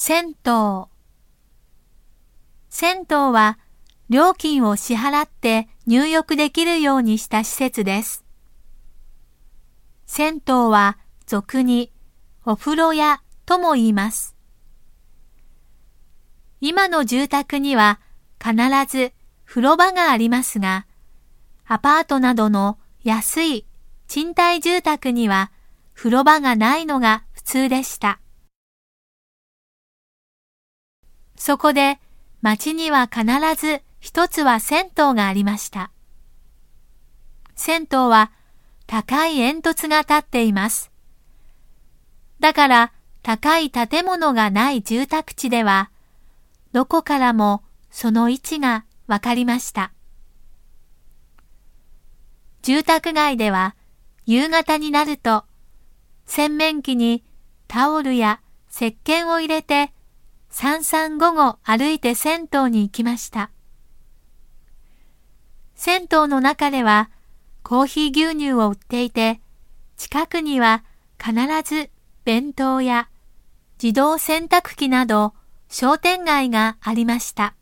銭湯銭湯は料金を支払って入浴できるようにした施設です。銭湯は俗にお風呂屋とも言います。今の住宅には必ず風呂場がありますが、アパートなどの安い賃貸住宅には風呂場がないのが普通でした。そこで町には必ず一つは銭湯がありました。銭湯は高い煙突が立っています。だから高い建物がない住宅地では、どこからもその位置がわかりました。住宅街では夕方になると洗面器にタオルや石鹸を入れて三三午後歩いて銭湯に行きました。銭湯の中ではコーヒー牛乳を売っていて、近くには必ず弁当や自動洗濯機など商店街がありました。